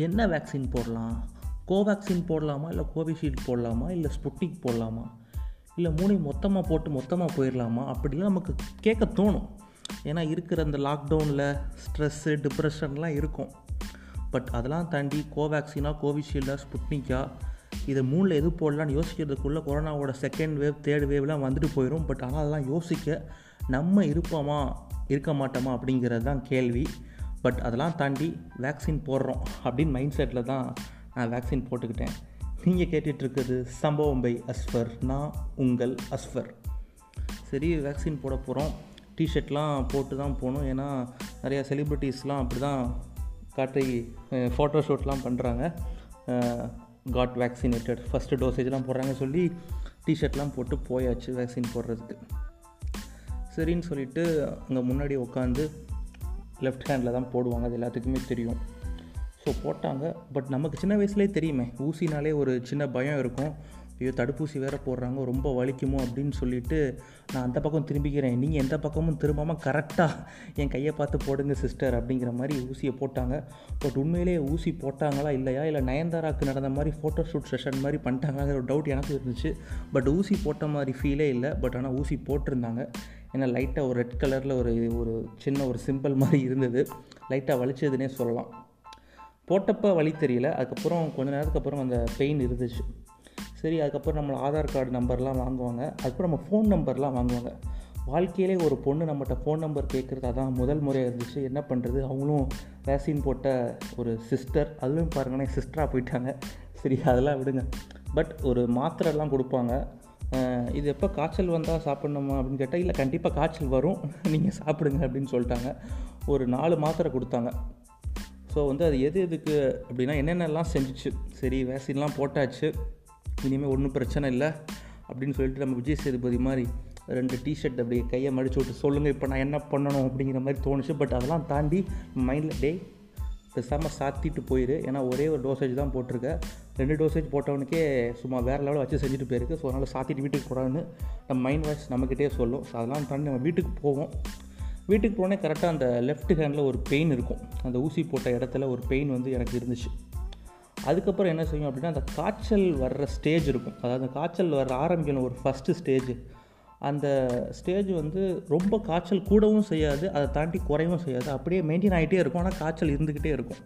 என்ன வேக்சின் போடலாம்? கோவேக்சின் போடலாமா? இல்லை கோவிஷீல்டு போடலாமா? இல்லை ஸ்புட்னிக் போடலாமா? இல்லை மூணையும் மொத்தமாக போட்டு மொத்தமாக போயிடலாமா அப்படிலாம் நமக்கு கேட்க தோணும். ஏன்னா இருக்கிற அந்த லாக்டவுனில் ஸ்ட்ரெஸ்ஸு டிப்ரெஷன்லாம் இருக்கும். பட் அதெல்லாம் தாண்டி கோவேக்சினா கோவிஷீல்டா ஸ்புட்னிக்கா இதை மூணில் எது போடலான்னு யோசிக்கிறதுக்குள்ளே கொரோனாவோட செகண்ட் வேவ் தேர்ட் வேவ்லாம் வந்துட்டு போயிடும் பட் ஆனால் அதெல்லாம் யோசிக்க நம்ம இருப்போமா இருக்க மாட்டோமா அப்படிங்கிறது தான் கேள்வி. பட் அதெல்லாம் தாண்டி வேக்சின் போடுறோம் அப்படின்னு மைண்ட் செட்டில் தான் நான் வேக்சின் போட்டுக்கிட்டேன். நீங்கள் கேட்டுட்ருக்குது சம்பவம் பை அஸ்ஃபர் நான் உங்கள் அஸ்ஃபர் சரி வேக்சின் போட போகிறோம் டிஷர்ட்லாம் போட்டு தான் போகணும். ஏன்னா நிறையா செலிப்ரிட்டிஸ்லாம் அப்படி தான் காட்டி ஃபோட்டோ ஷூட்லாம் பண்ணுறாங்க காட் வேக்சினேட்டட் ஃபஸ்ட்டு டோசேஜ்லாம் போடுறாங்க சொல்லி டிஷர்ட்லாம் போட்டு போயாச்சு வேக்சின் போடுறதுக்கு. சரின்னு சொல்லிவிட்டு அங்கே முன்னாடி உட்காந்து லெஃப்ட் ஹேண்டில் தான் போடுவாங்க அது எல்லாத்துக்குமே தெரியும். ஸோ போட்டாங்க. பட் நமக்கு சின்ன வயசுலேயே தெரியுமே ஊசினாலே ஒரு சின்ன பயம் இருக்கும். ஐயோ தடுப்பூசி வேறு போடுறாங்க ரொம்ப வலிக்குமோ அப்படின்னு சொல்லிட்டு நான் அந்த பக்கம் திரும்பிக்கிறேன். நீங்கள் எந்த பக்கமும் திரும்பாமல் கரெக்டாக என் கையை பார்த்து போடுங்க சிஸ்டர் அப்படிங்கிற மாதிரி ஊசியை போட்டாங்க. பட் உண்மையிலேயே ஊசி போட்டாங்களா இல்லையா? இல்லை நயன்தாராக்கு நடந்த மாதிரி ஃபோட்டோ ஷூட் செஷன் மாதிரி பண்ணிட்டாங்களாங்கிற ஒரு டவுட் எனக்கு இருந்துச்சு. பட் ஊசி போட்ட மாதிரி ஃபீலே இல்லை. பட் ஆனால் ஊசி போட்டிருந்தாங்க. ஏன்னா லைட்டாக ஒரு ரெட் கலரில் ஒரு ஒரு சின்ன ஒரு சிம்பிள் மாதிரி இருந்தது. லைட்டாக வலிச்சதுன்னே சொல்லலாம். போட்டப்போ வழி தெரியல. அதுக்கப்புறம் கொஞ்ச நேரத்துக்கு அப்புறம் அந்த பெயின் இருந்துச்சு. சரி அதுக்கப்புறம் நம்மளை ஆதார் கார்டு நம்பர்லாம் வாங்குவாங்க. அதுக்கப்புறம் நம்ம ஃபோன் நம்பர்லாம் வாங்குவாங்க. வாழ்க்கையிலே ஒரு பொண்ணு நம்மகிட்ட ஃபோன் நம்பர் கேட்குறது அதான் முதல் முறையாக இருந்துச்சு. என்ன பண்ணுறது அவங்களும் வேக்சின் போட்ட ஒரு சிஸ்டர் அதுவும் பாருங்கன்னா சிஸ்டராக போயிட்டாங்க. சரி அதெல்லாம் விடுங்க. பட் ஒரு மாத்திரைலாம் கொடுப்பாங்க. இது எப்போ காய்ச்சல் வந்தால் சாப்பிட்ணுமா அப்படின்னு கேட்டால் இல்லை கண்டிப்பாக காய்ச்சல் வரும். நீங்கள் சாப்பிடுங்க அப்படின்னு சொல்லிட்டாங்க. ஒரு நாலு மாத்திரை கொடுத்தாங்க. ஸோ வந்து அது எது எதுக்கு அப்படின்னா என்னென்னலாம் செஞ்சிச்சு. சரி வேக்சின்லாம் போட்டாச்சு. இனிமேல் ஒன்றும் பிரச்சனை இல்லை அப்படின்னு சொல்லிட்டு நம்ம விஜய் சேதுபதி மாதிரி ரெண்டு டிஷர்ட் அப்படியே கையை மடிச்சு விட்டு சொல்லுங்கள் இப்போ நான் என்ன பண்ணணும்? அப்படிங்கிற மாதிரி தோணுச்சு. பட் அதெல்லாம் தாண்டி மைண்டில் டே பேசாமல் சாத்திட்டு போயிரு. ஏன்னா ஒரே ஒரு டோசேஜ் தான் போட்டிருக்கேன் ரெண்டு டோசேஜ் போட்டவனுக்கே சும்மா வேறு லெவலில் வச்சு செஞ்சுட்டு போயிருக்கு. ஸோ அதனால் சாத்திட்டு வீட்டுக்கு போகிறான்னு நம்ம மைண்ட் வாய்ஸ் நம்மக்கிட்டே சொல்லும். ஸோ அதெல்லாம் தாண்டி நம்ம வீட்டுக்கு போவோம். வீட்டுக்கு போனே கரெக்டாக அந்த லெஃப்ட் ஹேண்டில் ஒரு பெயின் இருக்கும். அந்த ஊசி போட்ட இடத்துல ஒரு பெயின் வந்து எனக்கு இருந்துச்சு. அதுக்கப்புறம் என்ன செய்யும் அப்படின்னா அந்த காய்ச்சல் வர்ற ஸ்டேஜ் இருக்கும். அதாவது காய்ச்சல் வர ஆரம்பிக்கணும் ஒரு ஃபஸ்ட்டு ஸ்டேஜ் அந்த ஸ்டேஜ் வந்து ரொம்ப காய்ச்சல் கூடவும் செய்யாது அதை தாண்டி குறையவும் செய்யாது. அப்படியே மெயின்டைன் ஆகிட்டே இருக்கும். ஆனால் காய்ச்சல் இருந்துக்கிட்டே இருக்கும்.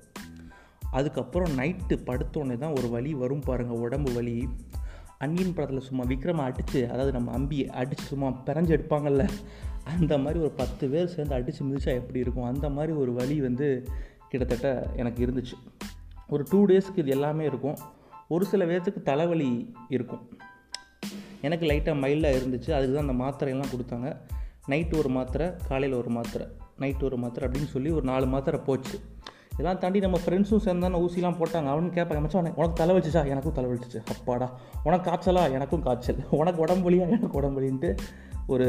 அதுக்கப்புறம் நைட்டு படுத்தோடனே தான் ஒரு வலி வரும் பாருங்கள் உடம்பு வலி. அன்னியின் படத்தில் சும்மா விக்ரம அடித்து அதாவது நம்ம அம்பியை அடித்து சும்மா பிறஞ்சு எடுப்பாங்கல்ல அந்த மாதிரி ஒரு பத்து பேர் சேர்ந்து அடித்து மிதிச்சா எப்படி இருக்கும்? அந்த மாதிரி ஒரு வலி வந்து கிட்டத்தட்ட எனக்கு இருந்துச்சு. ஒரு டூ டேஸ்க்கு இது எல்லாமே இருக்கும். ஒரு சில பேர்த்துக்கு தலைவலி இருக்கும். எனக்கு லைட்டாக மைல்டாக இருந்துச்சு. அதுக்கு தான் அந்த மாத்திரையெல்லாம் கொடுத்தாங்க. நைட்டு ஒரு மாத்திரை காலையில் ஒரு மாத்திரை. நைட்டு ஒரு மாத்திரை அப்படின்னு சொல்லி ஒரு நாலு மாத்திரை போச்சு. இதெல்லாம் தாண்டி நம்ம ஃப்ரெண்ட்ஸும் சேர்ந்தான ஊசிலாம் போட்டாங்க. அவனு கேட்பாங்க மச்சான் உனக்கு தலை வலிச்சிச்சா? எனக்கும் தலை வலிச்சிச்சு. அப்பாடா உனக்கு காய்ச்சலா? எனக்கும் காய்ச்சல். உனக்கு உடம்புலியா எனக்கு உடம்புலின்ட்டு ஒரு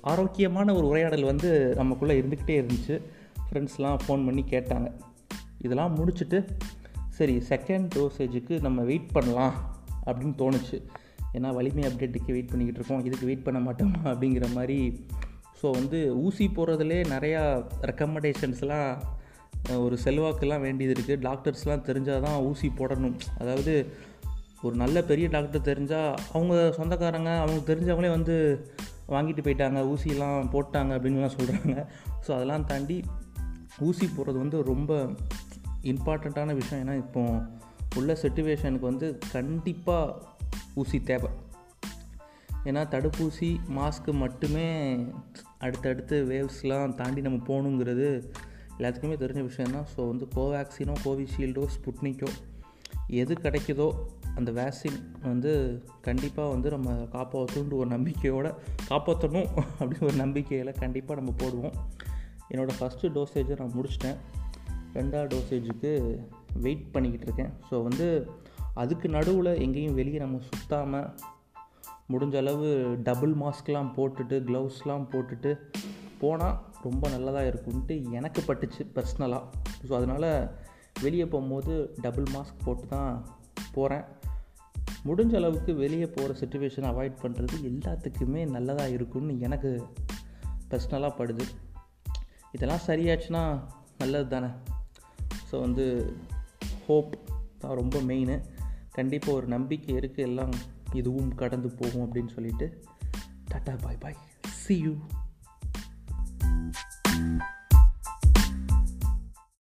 ஆரோக்கியமான ஒரு உரையாடல் வந்து நமக்குள்ளே இருந்துக்கிட்டே இருந்துச்சு. ஃப்ரெண்ட்ஸ்லாம் ஃபோன் பண்ணி கேட்டாங்க. இதெல்லாம் முடிச்சுட்டு சரி செகண்ட் டோசேஜுக்கு நம்ம வெயிட் பண்ணலாம். அப்படின்னு தோணுச்சு. ஏன்னா வலிமை அப்டேட்டுக்கு வெயிட் பண்ணிக்கிட்டு இருக்கோம். இதுக்கு வெயிட் பண்ண மாட்டோமா? அப்படிங்கிற மாதிரி. ஸோ வந்து ஊசி போடுறதுலே நிறையா ரெக்கமெண்டேஷன்ஸ்லாம் ஒரு செல்வாக்கெல்லாம் வேண்டியது இருக்குது டாக்டர்ஸ்லாம் தெரிஞ்சால் தான் ஊசி போடணும். அதாவது ஒரு நல்ல பெரிய டாக்டர் தெரிஞ்சால் அவங்க சொந்தக்காரங்க அவங்க தெரிஞ்சவங்களே வந்து வாங்கிட்டு போயிட்டாங்க ஊசியெல்லாம் போட்டாங்க அப்படின்லாம் சொல்கிறாங்க ஸோ அதெல்லாம் தாண்டி ஊசி போடுறது வந்து ரொம்ப இம்பார்ட்டண்ட்டான விஷயம். ஏன்னா இப்போ உள்ள சுச்சுவேஷனுக்கு வந்து கண்டிப்பாக ஊசி தேவை ஏன்னா தடுப்பூசி மாஸ்க்கு மட்டுமே அடுத்தடுத்து வேவ்ஸ்லாம் தாண்டி நம்ம போகணுங்கிறது எல்லாத்துக்குமே தெரிஞ்ச விஷயம் தான். ஸோ வந்து கோவேக்சினோ கோவிஷீல்டோ ஸ்புட்னிக்கோ எது கிடைக்குதோ அந்த வேக்சின் வந்து கண்டிப்பாக வந்து நம்ம காப்பாற்றணுன்ற ஒரு நம்பிக்கையோடு காப்பாற்றணும் அப்படின்னு ஒரு நம்பிக்கையில் கண்டிப்பாக நம்ம போடுவோம். என்னோடய ஃபஸ்ட்டு டோசேஜை நான் முடிச்சிட்டேன். ரெண்டாவது டோசேஜுக்கு வெயிட் பண்ணிக்கிட்டு இருக்கேன். ஸோ வந்து அதுக்கு நடுவில் எங்கேயும் வெளியே நம்ம சுற்றாமல் முடிஞ்ச அளவு டபுள் மாஸ்க்லாம் போட்டுட்டு க்ளவுஸ்லாம் போட்டுட்டு போனால் ரொம்ப நல்லதாக இருக்கும்ட்டு எனக்கு பட்டுச்சு பர்ஸ்னலாக ஸோ அதனால் வெளியே போகும்போது டபுள் மாஸ்க் போட்டு தான் போகிறேன் முடிஞ்ச அளவுக்கு வெளியே போகிற சுச்சுவேஷன் அவாய்ட் பண்ணுறது எல்லாத்துக்குமே நல்லதாக இருக்கும்னு எனக்கு பர்ஸ்னலாக படுது. இதெல்லாம் சரியாச்சுன்னா நல்லது தானே ஸோ வந்து ஹோப் தான் ரொம்ப மெயினு கண்டிப்பாக ஒரு நம்பிக்கை இருக்குது எல்லாம் இதுவும் கடந்து போகும் அப்படின்னு சொல்லிட்டு tata bye bye see you